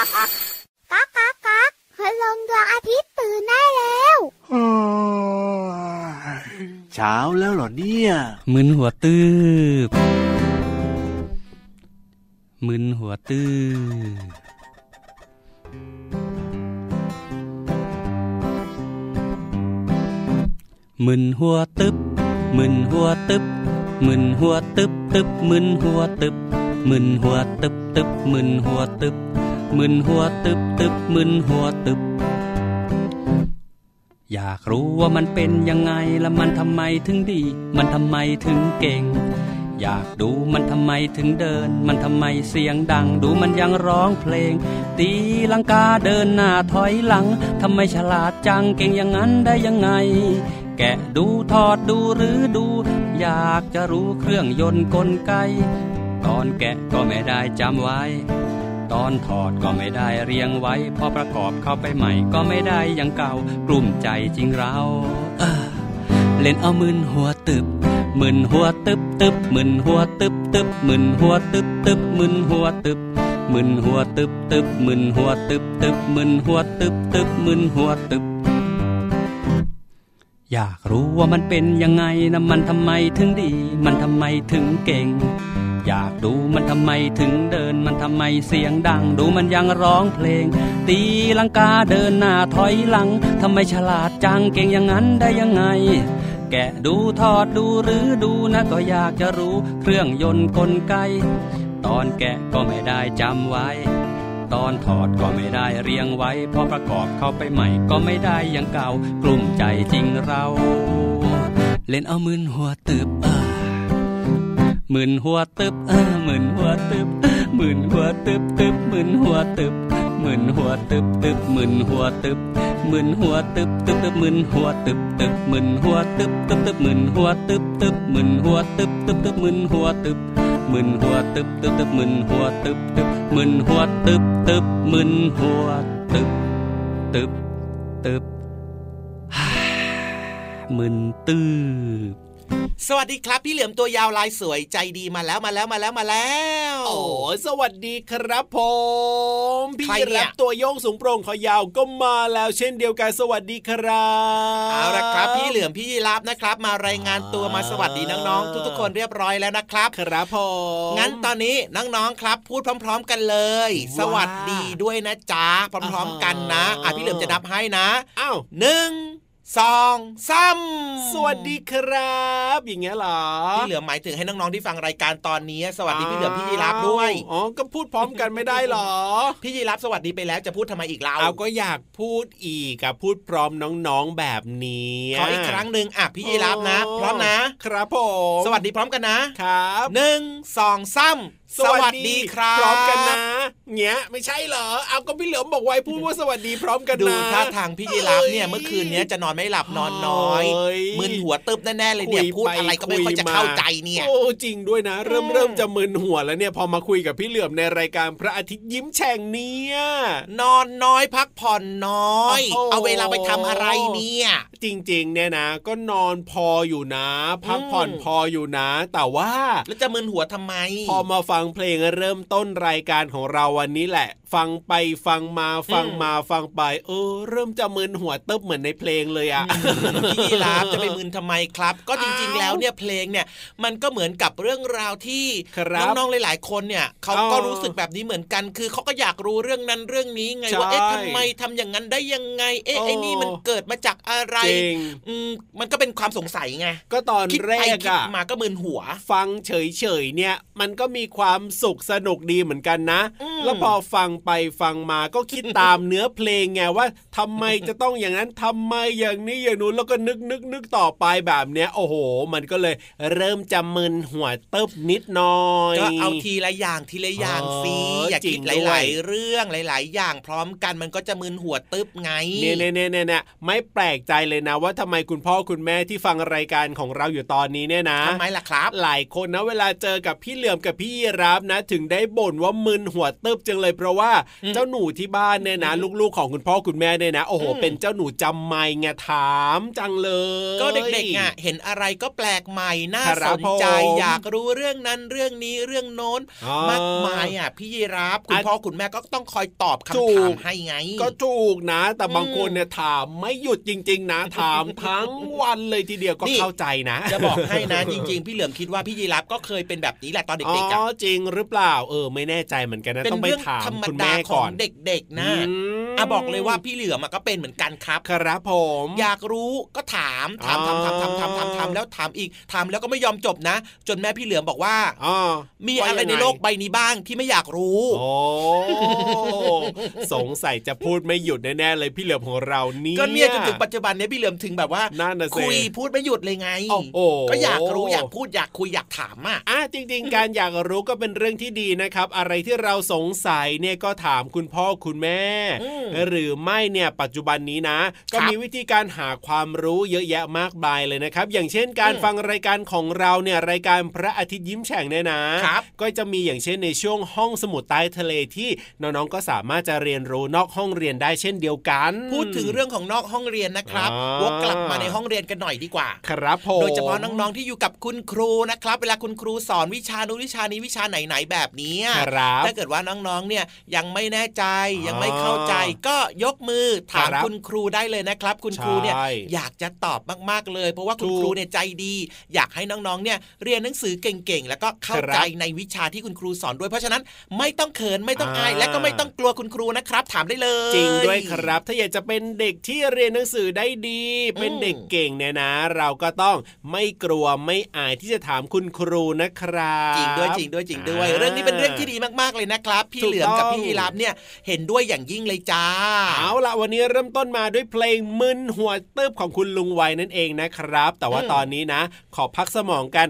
ก๊ากก๊ากก๊ากพลงดวงอาทิตย์ตื่นได้แล้วเช้าแล้วเหรอเนี่ยมึนหัวตืบมึนหัวตืบมึนหัวตึบมึนหัวตึบมึนหัวตึบตึบมึนหัวตึบมึนหัวตึบตึบมึนหัวตึบ มึนหัวตึบตึบมึนหัวตึบ อยากรู้ว่ามันเป็นยังไงและมันทำไมถึงดี มันทำไมถึงเก่ง อยากดูมันทำไมถึงเดิน มันทำไมเสียงดัง ดูมันยังร้องเพลง ตีลังกาเดินหน้าถอยหลังทำไมฉลาดจังเก่งอย่างนั้นได้ยังไง แกะดูทอดดูหรือดู อยากจะรู้เครื่องยนต์กลไกตอนแกะก็ไม่ได้จำไว้ ตอนถอดก็ไม่ได้เรียงไว้ พอประกอบเข้าไปใหม่ก็ไม่ได้อยังเก่ากลุ่มใจจริงเราเออเล่นเอามึนหัวตึบมึนหัวตึบตึบมึนหัวตึบตึบมึนหัวตึบตึบมึนหัวตึบมึนหัวตึบตึบมึนหัวตึบตึบมึนหัวตึบตึบมึนหัวตึบอยากรู้ว่ามันเป็นยังไงนะมันทำไมถึงดี มันทำไมถึงเก่ง อยากดูมันทำไมถึงเดินมันทำไมเสียงดัง ดูมันยังร้องเพลง ตีลังกาเดินหน้าถอยหลังทำไมฉลาดจังเก่งอย่างนั้นได้ยังไง แกะดูทอดดูหรือดูนะก็อยากจะรู้เครื่องยนต์กลไก ตอนแกะก็ไม่ได้จำไว้ ตอนถอดก็ไม่ได้เรียงไว้ พอประกอบเข้าไปใหม่ก็ไม่ได้อยังเก่ากลุ่มใจจริงเรา เล่นเอามืนหัวตึบเออ มึนหัวตึบเออมึนหัวตึบมึนหัวตึบตึบมึนหัวตึบมึนหัวตึบตึบมึนหัวตึบมึนหัวตึบตึบตึบมึนหัวตึบตึบมึนหัวตึบตึบตึบมึนหัวตึบตึบมึนหัวตึบตึบตึบมึนหัวตึบมึนหัวตึบตึบตึบมึนหัวตึบตึบมึนหัวตึบตึบมึนหัวตึบตึบตึบมึนตื้อ สวัสดีครับพี่เหลือมตัวยาวลายสวยใจดีมาแล้วมาแล้วมาแล้วมาแล้ว โอ้สวัสดีครับผมพี่ใครเนี่ยรับตัวโยงสูงโปร่งคอยาวก็มาแล้วเช่นเดียวกันสวัสดีครับเอาละครับ พี่เหลือมพี่ยีรับนะครับ มารายงานตัวมาสวัสดีน้องๆทุกๆคนเรียบร้อยแล้วนะครับครับผมงั้นตอนนี้น้องๆครับ พูดพร้อม ๆ กันเลยว่าสวัสดีด้วยนะจ๊ะพร้อม ๆ กันนะอะพี่เหลือมจะนับให้นะอ้าวหนึ่ง สองสามสวัสดีครับ อย่างเงี้ยเหรอพี่เหลือมหมายถึงให้น้องๆที่ฟังรายการตอนนี้ สวัสดีพี่เหลือมพี่ยีรับด้วยอ๋อก็พูดพร้อมกันไม่ได้เหรอ พี่ยีรับสวัสดีไปแล้วจะพูดทำไมอีกเราเอาก็อยากพูดอีกกับพูดพร้อมน้องๆแบบนี้ขออีกครั้งหนึ่งอะพี่ยีรับนะ พร้อมนะครับผมสวัสดีพร้อมกันนะครับหนึ่งสองสาม สวัสดีครับพร้อมกันนะเงี้ยไม่ใช่เหรอเอาก็พี่เหลือมบอกไว้พูดว่าสวัสดีพร้อมกันนะดูท่าทางพี่ยีรับเนี่ยเมื่อคืนเนี้ยจะนอนไม่หลับนอนน้อยเฮ้ยมึนหัวตึบแน่ๆเลยเนี่ยคุยพูดอะไรก็ไม่ค่อยจะเข้าใจเนี่ยโอ้จริงด้วยนะ เริ่มเริ่มจะมึนหัวแล้วเนี่ยพอมาคุยกับพี่เหลือมในรายการพระอาทิตย์ยิ้มแฉ่งเนี่ยนอนน้อยพักผ่อนน้อยโอ้โหเอาเวลาไปทำอะไรเนี่ย จริงๆเนี่ยนะ ก็นอนพออยู่นะ พักผ่อนอืมพออยู่นะ แต่ว่าแล้วจะมึนหัวทำไม พอมาฟังเพลงเริ่มต้นรายการของเราวันนี้แหละ ฟังไปฟังมาฟังมาฟังไปเออเริ่มจะมึนหัวเติบเหมือนในเพลงเลยอะพี่ยีรับจะไปมึนทำไมครับ ก็จริงๆอ้าวแล้วเนี่ยเพลงเนี่ยมันก็เหมือนกับเรื่องราวที่ครับน้องๆหลาย ๆ คนเนี่ยเขาก็รู้สึกแบบนี้เหมือนกัน คือเขาก็อยากรู้เรื่องนั้นเรื่องนี้ไงใช่ว่าเอ๊ะทำไมทำอย่างนั้นได้ยังไง เอ๊ะไอ้นี่มันเกิดมาจากอะไรจริงอืมมันก็เป็นความสงสัยไงก็ตอนคิดแรไปกคิดอะมาก็มึนหัว ฟังเฉยๆเนี่ย มันก็มีความสุขสนุกดีเหมือนกันนะอืมแล้วพอฟังไปฟังมาก็คิดตามเนื้อเพลงไงว่าทำไมจะต้องอย่างนั้นทำไมอย่างนี้อย่างนู้นแล้วก็นึกนึกนึกต่อไปแบบเนี้ยโอ้โห มันก็เลยเริ่มจะมึนหัวเติบนิดหน่อยก็เอาทีละอย่างทีละอย่างสิเอออย่าจริคิดงหด้วยลาย ๆ เรื่องหลาย ๆ อย่างพร้อมกันมันก็จะมึนหัวตึ๊บไงเนี่ยเนี่ยเนี่ยเนี่ยเนี่ยไม่แปลกใจเลยนะ ว่าทำไมคุณพ่อคุณแม่ที่ฟังรายการของเราอยู่ตอนนี้เนี่ยนะทำไมล่ะครับ หลายคนนะเวลาเจอกับพี่เหลือมกับพี่ยีรับนะถึงได้บ่นว่ามึนหัวตึบตึบจังเลยเพราะว่าอืมเจ้าหนูที่บ้านเนี่ยนะลูกๆของคุณพ่อคุณแม่เนี่ยนะโอ้โหอืมเป็นเจ้าหนูจำไม่ไงถามจังเลย ก็เด็กๆอะเห็นอะไรก็แปลกใหม่น่าครัสบนใจผมอยากรู้เรื่องนั้นเรื่องนี้เรื่องโน้นอ๋อมากมายอะพี่ยีรับคุณอะพ่อคุณแม่ก็ต้องคอยตอบถูคำถากมให้ไง ก็ถูกนะ แต่บางอืมคนเนี่ยถามไม่หยุดจริง ๆ นะ ถามทั้งวันเลยทีเดียวก็นี่เข้าใจนะ จะบอกให้นะจริง ๆ พี่เหลือมคิดว่าพี่ยีรับก็เคยเป็นแบบนี้แหละตอนอ๋เด็กๆอะอจริงหรือเปล่า เออ ไม่แน่ใจเหมือนกันนะเป็นต้องไปเรื่องถามธรรมคุณดาแม่ขอก่องนเด็กๆนะอืมอะบอกเลยว่าพี่เหลือมอะก็เป็นเหมือนกันครับ ครับผม อยากรู้ก็ถามถามอ๋อถามถามถามถามถามถามแล้วถามอีกถามแล้วก็ไม่ยอมจบนะ จนแม่พี่เหลือมบอกว่าอ๋อมีว่าอะไรยังในไงโลกใบนี้บ้างที่ไม่อยากรู้โอ้สงสัยจะพูดไม่หยุดแน่ๆเลยพี่เหลือมของเรานี่ก็เนี่ยจนถึงปัจจุบันเนี้ยพี่เหลือมถึงแบบว่านั่นน่ะสิคุยพูดไม่หยุดเลยไงโอ้โหก็อยากรู้อยากพูดอยากคุยอยากถามอะอะจริง ๆ การอยากรู้ก็เป็นเรื่องที่ดีนะครับ อะไรที่เราสงสัยเนี่ยก็ถามคุณพ่อคุณแม่อืมหรือไม่เนี่ยปัจจุบันนี้นะ ก็ครับมีวิธีการหาความรู้เยอะแยะมากมายเลยนะครับ อย่างเช่นการอืมฟังรายการของเราเนี่ยรายการพระอาทิตย์ยิ้มแฉ่งเนี่ยนะครับก็จะมีอย่างเช่นในช่วงห้องสมุดใต้ทะเลที่น้องๆก็สามารถจะเรียนรู้นอกห้องเรียนได้เช่นเดียวกัน พูดถึงเรื่องของนอกห้องเรียนนะครับอ่าวกกลับมาในห้องเรียนกันหน่อยดีกว่า ครับผมโดยเฉพาะน้องๆที่อยู่กับคุณครูนะครับ เวลาคุณครูสอนวิชานู้นวิชานี้วิชาไหนๆแบบนี้ครับถ้าเกิดว่าน้องๆเนี่ยยังไม่แน่ใจอ๋อยังไม่เข้าใจ ก็ยกมือถามครับคุณครูได้เลยนะครับ คุณครูเนี่ยใช่อยากจะตอบมากๆเลย เพราะว่าคุณถูกครูเนี่ยใจดี อยากให้น้องๆเนี่ยเรียนหนังสือเก่งๆ แล้วก็เข้าครับใจในวิชาที่คุณครูสอนด้วยเพราะฉะนั้นไม่ต้องเขินไม่ต้องอายอ่าและก็ไม่ต้องกลัวคุณครูนะครับ ถามได้เลย จริงด้วยครับ ถ้าอยากจะเป็นเด็กที่เรียนหนังสือได้ดี เป็นเด็กเก่งเนี่ยนะ เราก็ต้องไม่กลัวไม่อายที่จะถามคุณครูนะครับ จริงด้วยจริงด้วยจริงด้วยาเรื่องนี้เป็นเรื่องที่ดีมากๆเลยนะครับ พี่ถูกเหลือมกับต้องพี่ยีราฟเนี่ยเห็นด้วยอย่างยิ่งเลยจ้า เอาละวันนี้เริ่มต้นมาด้วยเพลงมึนหัวเติบของคุณลุงไว้นั่นเองนะครับ แต่ว่าอืมตอนนี้นะ ขอพักสมองกัน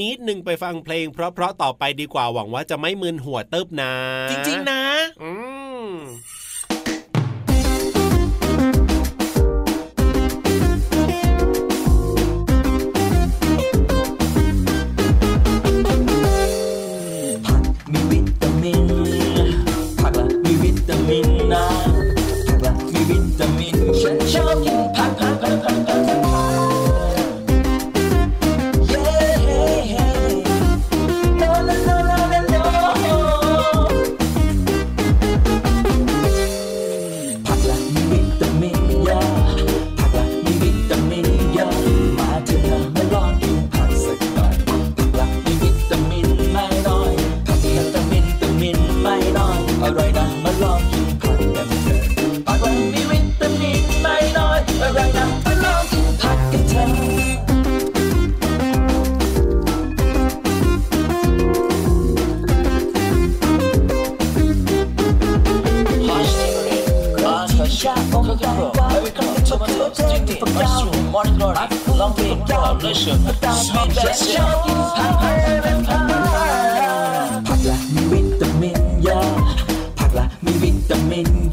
นิดนึงไปฟังเพลง เพราะๆต่อไปดีกว่าหวังว่าจะไม่มึนหัวเติบนะ จริง ๆ นะ อืม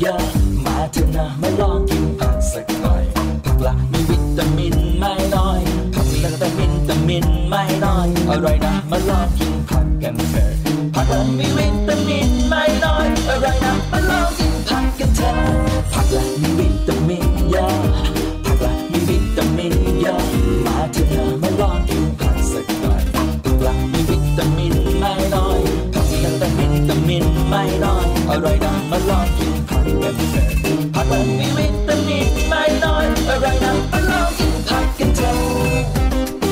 เยอะมาเถอะนะมาลองกินผักสักหน่อยผักละมีวิตามินไม่น้อยผักละแต่วิตามินไม่น้อยอร่อยนะมาลองกินผักกันเถอะผักละมีวิตามินไม่น้อยอร่อยนะมาลองกินผักกันเถอะผักละมีวิตามินเยอะผักละมีวิตามินเยอะมาเถอะนะมาลองกินผักสักหน่อยผักละมีวิตามินไม่น้อยผักละแต่วิตามินไม่น้อยอร่อยนะมาลองกิน กกันเถอะผักละมีวิตามินไม่น้อยอร่อยนะมาลองกินผักกันเถอะ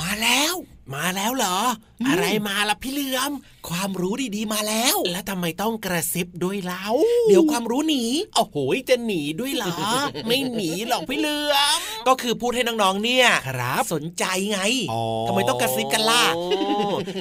มาแล้ว มาแล้วเหรอ อะไรมาล่ะพี่เหลือม ความรู้ดีๆมาแล้ว แล้วทำไมต้องกระซิบด้วยเล่าเดี๋ยวความรู้หนีโอ้โหจะหนีด้วยเหรอ ไม่หนีหรอกพี่เหลือม ก็คือพูดให้น้องๆเนี่ยครับสนใจไงอ๋อทำไมต้องกระซิบกันล่ะ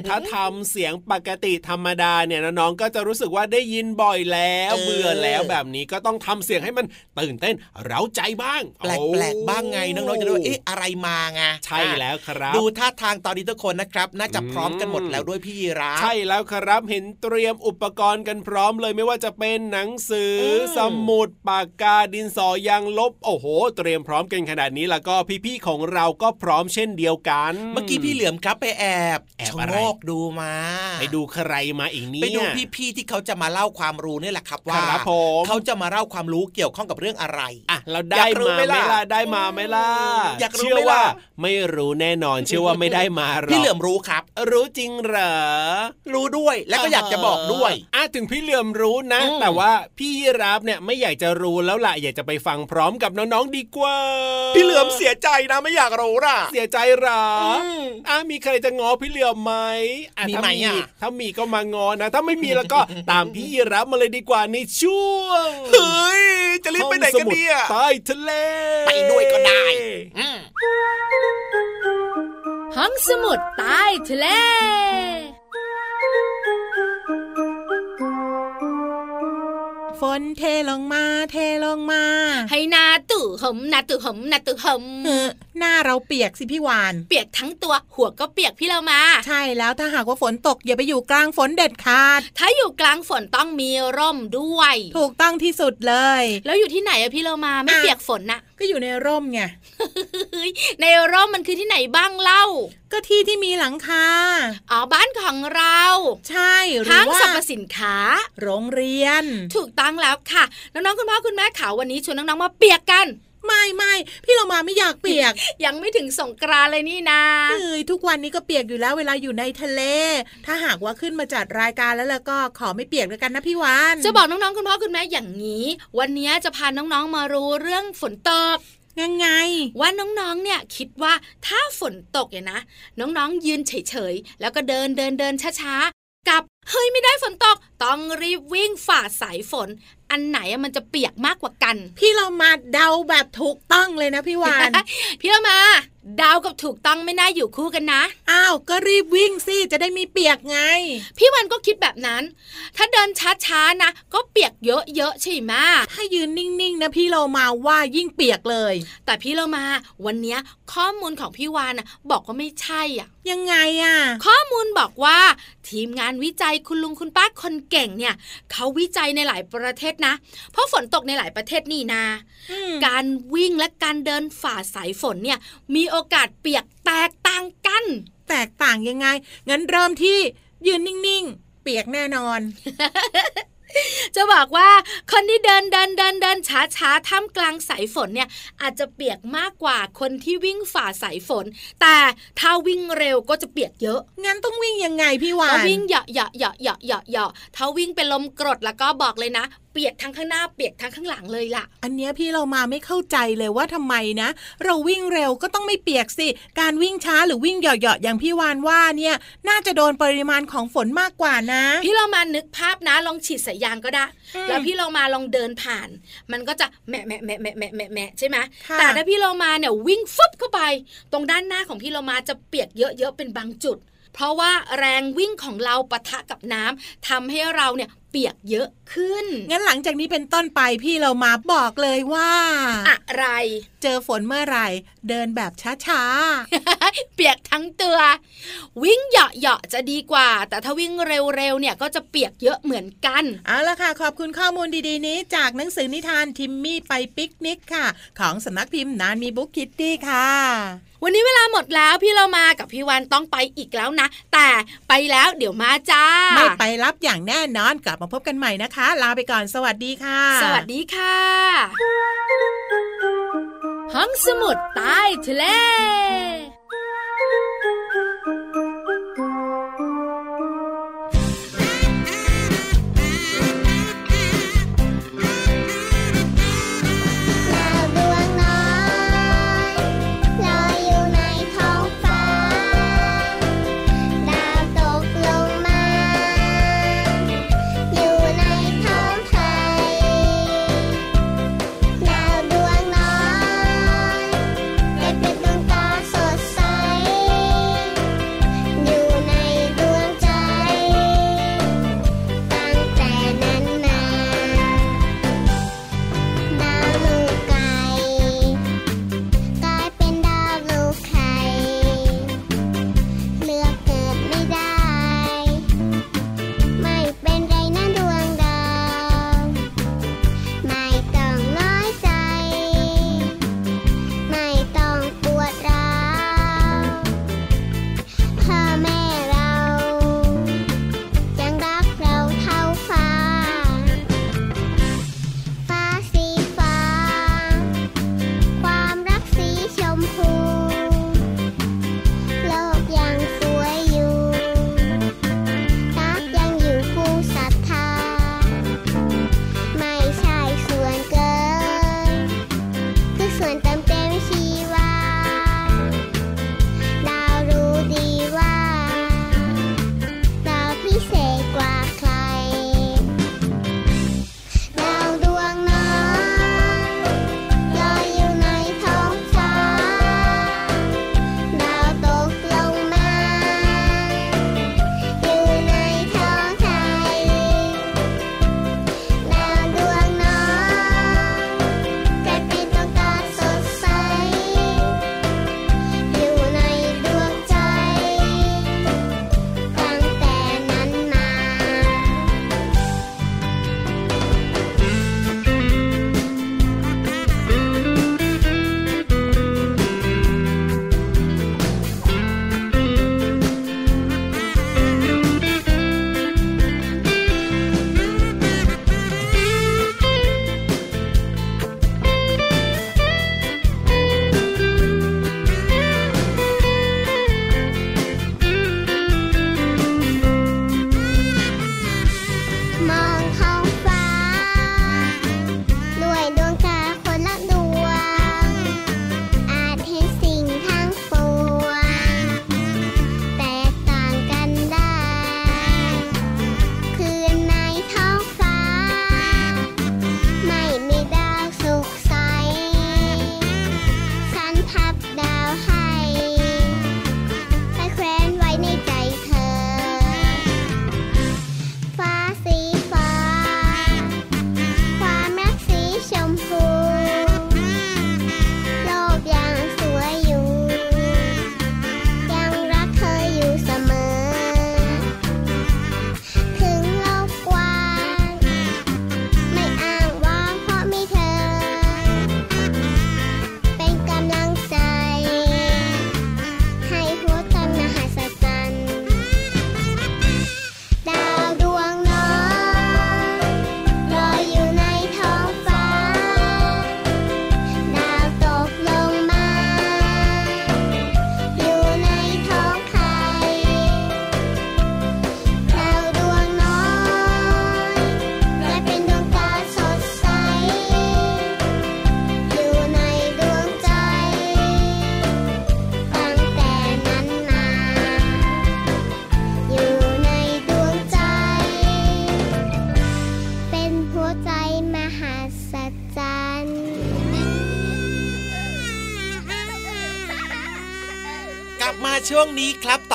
ถ้าทำเสียงปกติธรรมดาเนี่ยน้องๆก็จะรู้สึกว่าได้ยินบ่อยแล้วเออเบื่อแล้วแบบนี้ก็ต้องทำเสียงให้มันตื่นเต้นเร้าใจบ้างแปลกๆบ้างไงน้องๆจะได้ว่าเอ๊ะอะไรมาไงใช่แล้วครับ ดูท่าทางตอนนี้ทุกคนนะครับน่าจะพร้อมกันหมดแล้วด้วยพี่ยีราฟใช่แล้วครับเห็นเตรียมอุปกรณ์กันพร้อมเลยไม่ว่าจะเป็นหนังสือมสมุดปากกาดินสอยางลบโอ้โห เตรียมพร้อมกันขนาดนี้แล้วก็พี่ๆของเราก็พร้อมเช่นเดียวกัน เมื่อกี้พี่เหลือมครับไปแอบแอบชะอะไรโงกดูมา ไปดูใครมาอีกเนี่ยไปดูพี่ๆที่เขาจะมาเล่าความรู้นี่แหละครับว่าครับผมเขาจะมาเล่าความรู้เกี่ยวข้องกับเรื่องอะไรอะ เราได้อยากรู้มาไหมไหมล่ะล่ะได้มาไหมล่ะอยากรู้เชื่อไหมล่ะว่าไม่รู้แน่นอนเชื่อว่าไม่ได้มาหรอกพี่เหลือมรู้ครับ รู้จริงเหรอรู้ด้วยแล้วก็อยากจะบอกด้วยอะถึงพี่เหลือมรู้นะอืมแต่ว่าพี่รับเนี่ยไม่อยากจะรู้แล้วล่ะอยากจะไปฟังพร้อมกับน้องๆดีกว่า พี่เหลือมเสียใจนะไม่อยากรู้ล่ะ เสียใจเหรออมอะมีใครจะงอพี่เหลือมไหมอะมีถ้าไหมอะถ้ามีก็มางอนะ ถ้าไม่มีแล้วก็ตามพี่รับมาเลยดีกว่าในช่วงเฮ้ยจะรีบไปไหนกันเนี่ยห้องสมุดใต้ทะเล ไปด้วยก็ได้อืมห้องสมุดใต้ทะเลฝนเทลงมา เทลงมา ให้หนาตู่หมหนาตู่หมหนาตู่หมเออ หน้าเราเปียกสิพี่วาน เปียกทั้งตัวหัวก็เปียกพี่เรามา ใช่แล้วถ้าหากว่าฝนตกอย่าไปอยู่กลางฝนเด็ดขาด ถ้าอยู่กลางฝนต้องมีร่มด้วย ถูกต้องที่สุดเลย แล้วอยู่ที่ไหนอะพี่เรามาไม่อะเปียกฝนน่ะ ก็อยู่ในร่มไงเฮ้ยในร่มมันคือที่ไหนบ้างเล่า ก็ที่ที่มีหลังคาอ๋อบ้านของเรา ใช่หรือห้างว่าสรรพสินค้า โรงเรียน ถูกต้องแล้วค่ะน้องๆคุณพ่อคุณแม่ขาวันนี้ชวนน้องๆมาเปียกกัน ไม่ไม่พี่เรามาไม่อยากเปียก ยังไม่ถึงสงกรานต์เลยนี่นะเอ้ยทุกวันนี้ก็เปียกอยู่แล้วเวลาอยู่ในทะเล ถ้าหากว่าขึ้นมาจัดรายการแล้วแล้วก็ขอไม่เปียกแล้วกันนะพี่วานจะบอกน้องๆคุณพ่อคุณแม่อย่างนี้ วันนี้จะพาน้องๆมารู้เรื่องฝนตกยังไงว่าน้องๆ เนี่ยคิดว่าถ้าฝนตกเนี่ยนะ น้องๆ ยืนเฉยๆ แล้วก็เดินเดินเดินช้าๆ กับ เฮ้ยไม่ได้ฝนตก ต้องรีบวิ่งฝ่าสายฝน อันไหนอะมันจะเปียกมากกว่ากัน พี่เรามาเดาแบบถูกต้องเลยนะพี่วานพี่เรามาดาวกับถูกต้องไม่น่าอยู่คู่กันนะ อ้าว ก็รีบวิ่งสิจะได้มีเปียกไง พี่วันก็คิดแบบนั้น ถ้าเดินช้าๆนะ ก็เปียกเยอะๆใช่ไหมถ้ายืนนิ่งๆนะพี่เรามาว่ายิ่งเปียกเลย แต่พี่เรามาวันเนี้ยข้อมูลของพี่วานนะบอกว่าไม่ใช่อะ ยังไงอะ ข้อมูลบอกว่า ทีมงานวิจัยคุณลุงคุณป้าคนเก่งเนี่ยเขาวิจัยในหลายประเทศนะ เพราะฝนตกในหลายประเทศนี่นาอืมการวิ่งและการเดินฝ่าสายฝนเนี่ยมีโอกาสเปียกแตกต่างกัน แตกต่างยังไง งั้นเริ่มที่ยืนนิ่งๆ เปียกแน่นอน จะบอกว่าคนที่เดินเดินเดินเดินช้าช้าๆท่ามกลางสายฝนเนี่ยอาจจะเปียกมากกว่าคนที่วิ่งฝ่าสายฝน แต่ถ้าวิ่งเร็วก็จะเปียกเยอะ งั้นต้องวิ่งยังไงพี่วาถ้านวิ่งเหยาะเหยาะเหยาะเหยาะเหยาะเหยาะถ้าวิ่งเป็นลมกรดแล้วก็บอกเลยนะเปียกทั้งข้างหน้าเปียกทั้งข้างหลังเลยล่ะ อันเนี้ยพี่เรามาไม่เข้าใจเลยว่าทำไมนะ เราวิ่งเร็วก็ต้องไม่เปียกสิ การวิ่งช้าหรือวิ่งเหยาะๆอย่างพี่วานว่าเนี่ย น่าจะโดนปริมาณของฝนมากกว่านะ พี่เรามานึกภาพนะลองฉีดสายยางก็ได้อืมแล้วพี่เรามาลองเดินผ่าน มันก็จะแหมะแหมะแหมะแหมะแหมะแหมะแหมะใช่ไหมค่ะแต่ถ้าพี่เรามาเนี่ยวิ่งฟึบเข้าไป ตรงด้านหน้าของพี่เรามาจะเปียกเยอะๆเป็นบางจุดเพราะว่าแรงวิ่งของเราปะทะกับน้ำทำให้เราเนี่ย เปียกเยอะขึ้น งั้นหลังจากนี้เป็นต้นไปพี่เรามาบอกเลยว่า อะไร เจอฝนเมื่อไหร่ เดินแบบช้า เปียกทั้งตัว วิ่งเหยาะๆจะดีกว่า แต่ถ้าวิ่งเร็วๆเนี่ยก็จะเปียกเยอะเหมือนกันๆเอาละค่ะ ขอบคุณข้อมูลดีๆนี้ จากหนังสือนิทานทิมมี่ไปปิกนิกค่ะ ของสำนักพิมพ์นานมีบุ๊กคิตตี้ค่ะ วันนี้เวลาหมดแล้วพี่เรามากับพี่วันต้องไปอีกแล้วนะ แต่ไปแล้วเดี๋ยวมาจ้า ไม่ไปรับอย่างแน่นอนกลับมาพบกันใหม่นะคะ ลาไปก่อนสวัสดีค่ะ สวัสดีค่ะห้องสมุดใต้ทะเล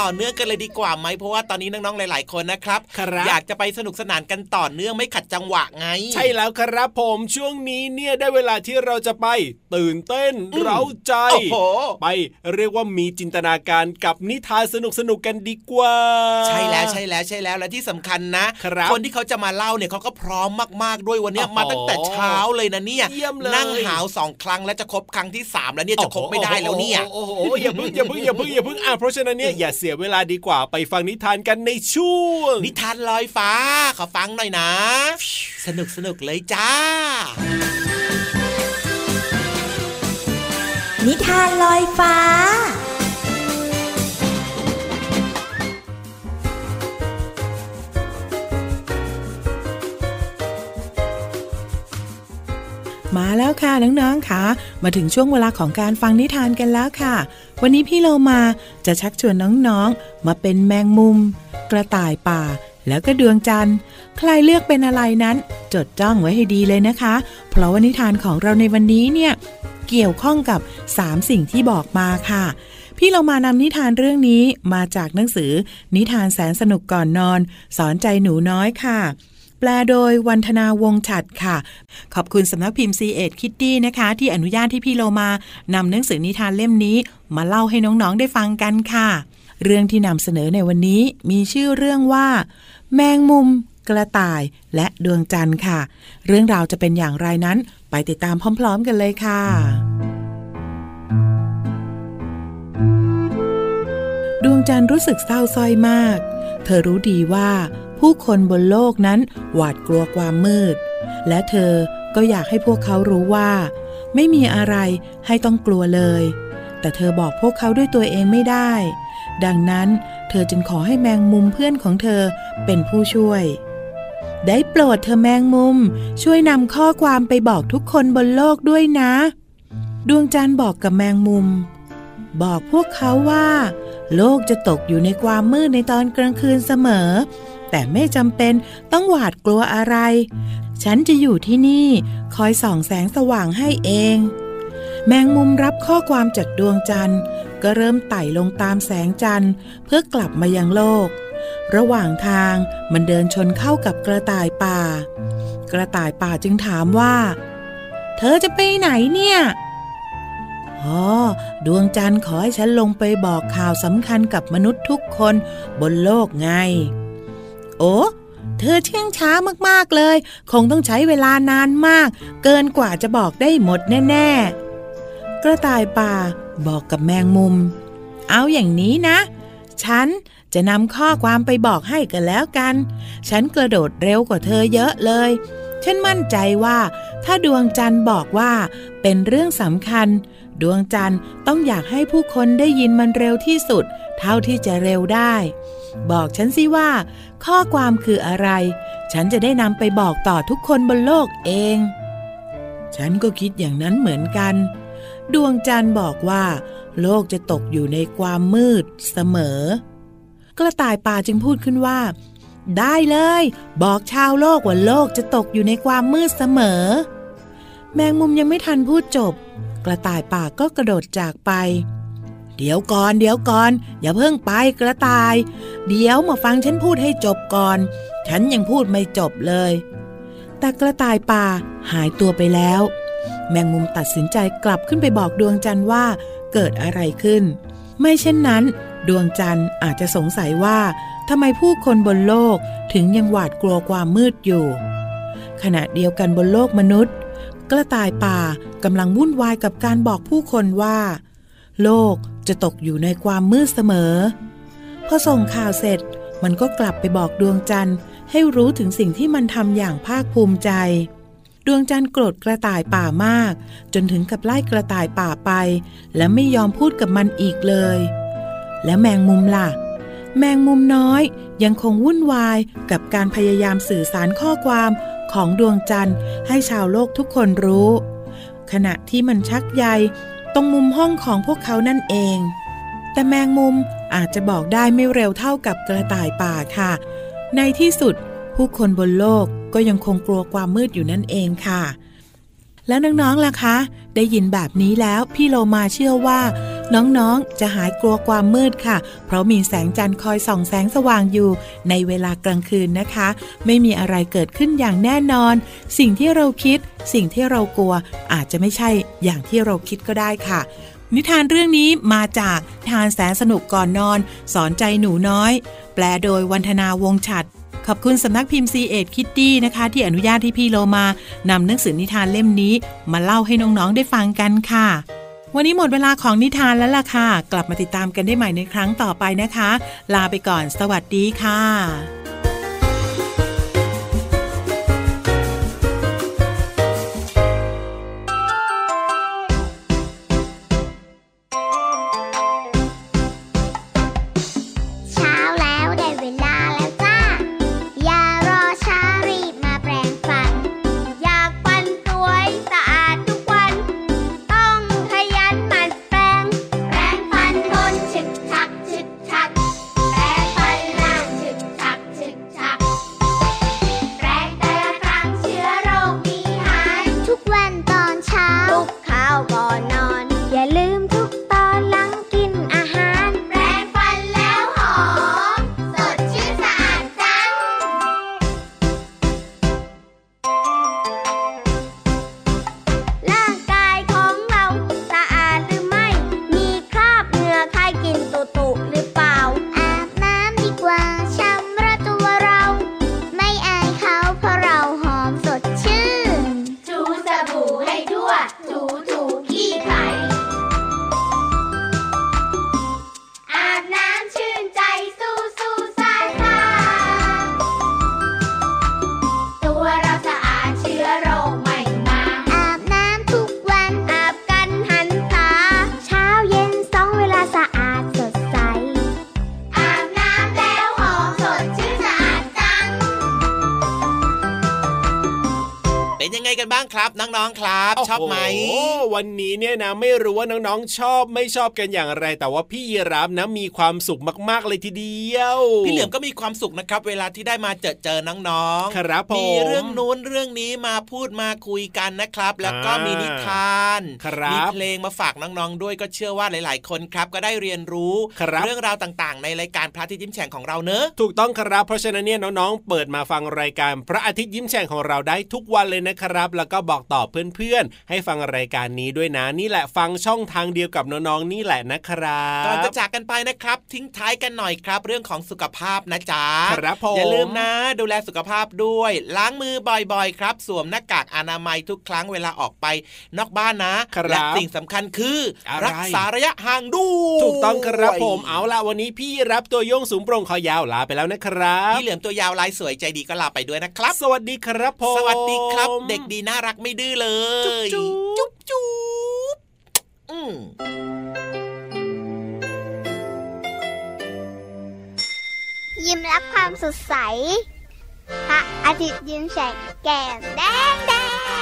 ต่อเนื่องกันเลยดีกว่าไหมเพราะว่าตอนนี้น้องๆหลาย ๆคนนะครับครับอยากจะไปสนุกสนานกันต่อเนื่องไม่ขัดจังหวะไง ใช่แล้วครับผมช่วงนี้เนี่ยได้เวลาที่เราจะไป ตื่นเต้นอืมเร้าใจโอ้โหไปเรียกว่ามีจินตนาการกับนิทานสนุกสนุกๆกันดีกว่า ใช่แล้วใช่แล้วใช่แล้วและที่สำคัญนะครับนที่เขาจะมาเล่าเนี่ยเขาก็พร้อมมากๆด้วยวันเนี้ยโอ้โหมาตั้งแต่เช้าเลยนะเนี่ยเยี่ยมเลยนั่งหาวสองครั้งแล้วจะครบครั้งที่สามแล้วเนี่ยจะครบไม่ได้แล้วเนี่ยโอ้โหโอ้โหอย่าเพิ่งอย่าเพิ่งอย่าเพิ่งอย่าเพิ่งอะเพราะฉะนั้นเนี่ยอย่าเสียเวลาดีกว่าไปฟังนิทานกันในช่วง นิทานลอยฟ้า ขอฟังหน่อยนะ สนุกสนุกเลยจ้า นิทานลอยฟ้า มาแล้วค่ะน้องๆค่ะมาถึงช่วงเวลาของการฟังนิทานกันแล้วค่ะ วันนี้พี่เรามาจะชักชวนน้องๆ มาเป็นแมงมุม กระต่ายป่า แล้วก็ดวงจันทร์ ใครเลือกเป็นอะไรนั้น จดจ้องไว้ให้ดีเลยนะคะ เพราะว่านิทานของเราในวันนี้เนี่ยเกี่ยวข้องกับ 3 สิ่งที่บอกมาค่ะพี่เรามานำนิทานเรื่องนี้มาจากหนังสือ นิทานแสนสนุกก่อนนอน สอนใจหนูน้อยค่ะ แปลโดยวันธนาวงฉัดค่ะ ขอบคุณสำนักพิมพ์ C ีเอ็ดคิตตี้นะคะ ที่อนุญาตที่พี่โลมานำหนังสือนิทานเล่มนี้ มาเล่าให้น้องๆได้ฟังกันค่ะ เรื่องที่นำเสนอในวันนี้มีชื่อเรื่องว่า แมงมุม กระต่าย และดวงจันทร์ค่ะ เรื่องราวจะเป็นอย่างไรนั้น ไปติดตามพร้อม ๆ กันเลยค่ะดวงจันทร์รู้สึกเศร้าส้อยมาก เธอรู้ดีว่า ผู้คนบนโลกนั้นหวาดกลัวความมืด และเธอก็อยากให้พวกเขารู้ว่า ไม่มีอะไรให้ต้องกลัวเลย แต่เธอบอกพวกเขาด้วยตัวเองไม่ได้ ดังนั้นเธอจึงขอให้แมงมุมเพื่อนของเธอเป็นผู้ช่วย ได้โปรดเธอแมงมุม ช่วยนำข้อความไปบอกทุกคนบนโลกด้วยนะ ดวงจันทร์บอกกับแมงมุม บอกพวกเขาว่า โลกจะตกอยู่ในความมืดในตอนกลางคืนเสมอ แต่ไม่จำเป็นต้องหวาดกลัวอะไร ฉันจะอยู่ที่นี่คอยส่องแสงสว่างให้เอง แมงมุมรับข้อความจากดวงจันทร์ ก็เริ่มไต่ลงตามแสงจันทร์ เพื่อกลับมายังโลก ระหว่างทางมันเดินชนเข้ากับกระต่ายป่า กระต่ายป่าจึงถามว่า เธอจะไปไหนเนี่ยอ๋อดวงจันทร์ขอให้ฉันลงไปบอกข่าวสำคัญกับมนุษย์ทุกคนบนโลกไง โอเธอเชื่องช้ามากๆเลย คงต้องใช้เวลานานมาก เกินกว่าจะบอกได้หมดแน่ๆ กระต่ายป่าบอกกับแมงมุม เอาอย่างนี้นะ ฉันจะนำข้อความไปบอกให้กันแล้วกัน ฉันกระโดดเร็วกว่าเธอเยอะเลย ฉันมั่นใจว่า ถ้าดวงจันทร์บอกว่าเป็นเรื่องสำคัญ ดวงจันทร์ต้องอยากให้ผู้คนได้ยินมันเร็วที่สุด เท่าที่จะเร็วได้ บอกฉันสิว่า ข้อความคืออะไร ฉันจะได้นำไปบอกต่อทุกคนบนโลกเอง ฉันก็คิดอย่างนั้นเหมือนกัน ดวงจันทร์บอกว่า โลกจะตกอยู่ในความมืดเสมอ กระต่ายป่าจึงพูดขึ้นว่า ได้เลย บอกชาวโลกว่าโลกจะตกอยู่ในความมืดเสมอ แมงมุมยังไม่ทันพูดจบ กระต่ายป่าก็กระโดดจากไป เดี๋ยวก่อนเดี๋ยวก่อน อย่าเพิ่งไปกระต่าย เดี๋ยวมาฟังฉันพูดให้จบก่อน ฉันยังพูดไม่จบเลย แต่กระต่ายป่าหายตัวไปแล้ว แมงมุมตัดสินใจกลับขึ้นไปบอกดวงจันทร์ว่าเกิดอะไรขึ้น ไม่เช่นนั้น ดวงจันทร์อาจจะสงสัยว่าทำไมผู้คนบนโลกถึงยังหวาดกลัวความมืดอยู่ ขณะเดียวกันบนโลกมนุษย์ กระต่ายป่ากำลังวุ่นวายกับการบอกผู้คนว่า โลก จะตกอยู่ในความมืดเสมอ พอส่งข่าวเสร็จ มันก็กลับไปบอกดวงจันทร์ ให้รู้ถึงสิ่งที่มันทำอย่างภาคภูมิใจ ดวงจันทร์โกรธกระต่ายป่ามาก จนถึงกับไล่กระต่ายป่าไป และไม่ยอมพูดกับมันอีกเลย และแมงมุมล่ะ แมงมุมน้อยยังคงวุ่นวายกับการพยายามสื่อสารข้อความของดวงจันทร์ให้ชาวโลกทุกคนรู้ ขณะที่มันชักใย ตรงมุมห้องของพวกเขานั่นเอง แต่แมงมุมอาจจะบอกได้ไม่เร็วเท่ากับกระต่ายป่าค่ะ ในที่สุดผู้คนบนโลกก็ยังคงกลัวความมืดอยู่นั่นเองค่ะ แล้วน้องๆล่ะคะ ได้ยินแบบนี้แล้วพี่โลมาเชื่อว่า น้องๆ จะหายกลัวความมืดค่ะ เพราะมีแสงจันทร์คอยส่องแสงสว่างอยู่ ในเวลากลางคืนนะคะ ไม่มีอะไรเกิดขึ้นอย่างแน่นอน สิ่งที่เราคิด สิ่งที่เรากลัวอาจจะไม่ใช่อย่างที่เราคิดก็ได้ค่ะนิทานเรื่องนี้มาจากทานแสนสนุกก่อนนอน สอนใจหนูน้อย แปลโดยวันธนาวงฉัด ขอบคุณสำนักพิมพ์ซีเอ็ดคิตตี้นะคะ ที่อนุญาตให้พี่โลมานำหนังสือนิทานเล่มนี้ มาเล่าให้น้องๆได้ฟังกันค่ะ วันนี้หมดเวลาของนิทานแล้วล่ะค่ะ กลับมาติดตามกันได้ใหม่ในครั้งต่อไปนะคะ ลาไปก่อน สวัสดีค่ะ ครับ น้องๆครับ ชอบไหมโอ้โวันนี้เนี่ยนะไม่รู้ว่าน้องๆชอบไม่ชอบกันอย่างไร แต่ว่าพี่ยีรับนะมีความสุขมากๆเลยทีเดียว พี่เหลือมก็มีความสุขนะครับ เวลาที่ได้มาเจอเจอน้องๆครับผมมีเรื่องนู้นเรื่องนี้มาพูดมาคุยกันนะครับ แล้วก็อ่ามีมีนิทานครับมีเพลงมาฝากน้องๆด้วยก็เชื่อว่าหลาย ๆ คนครับ ก็ได้เรียนรู้ครับเรื่องราวต่างๆ ในรายการพระอาทิตย์ยิ้มแฉ่งของเราเนอะถูกต้องครับเพราะฉะนั้นเนี่ยน้องๆเปิดมาฟังรายการพระอาทิตย์ยิ้มแฉ่งของเราได้ทุกวันเลยนะครับ แล้วก็บอกต่อเพื่อนๆ ให้ฟังรายการนี้ด้วยนะ นี่แหละฟังช่องทางเดียวกับน้องๆนี่แหละนะครับก่อนจะจากกันไปนะครับ ทิ้งท้ายกันหน่อยครับ เรื่องของสุขภาพนะจ๊ะครับผมอย่าลืมนะ ดูแลสุขภาพด้วย ล้างมือบ่อยๆ ครับ สวมหน้ากากอนามัยทุกครั้งเวลาออกไป นอกบ้านนะครับและสิ่งสำคัญคืออะไรรักษาระยะห่างด้วยถูกต้องครับผมเอาละวันนี้พี่รับตัวโยงสูงโปร่งคอยาวลาไปแล้วนะครับพี่เหลือมตัวยาวลายสวยใจดีก็ลาไปด้วยนะครับ สวัสดีครับผมสวัสดีครับ เด็กดีน่ารักไม่ดื้อเลยจุ๊บจุ๊บจุ๊บจุ๊บอืมยิ้มรับความสดใส พระอาทิตย์ยิ้มแฉกแก้มแดงแดง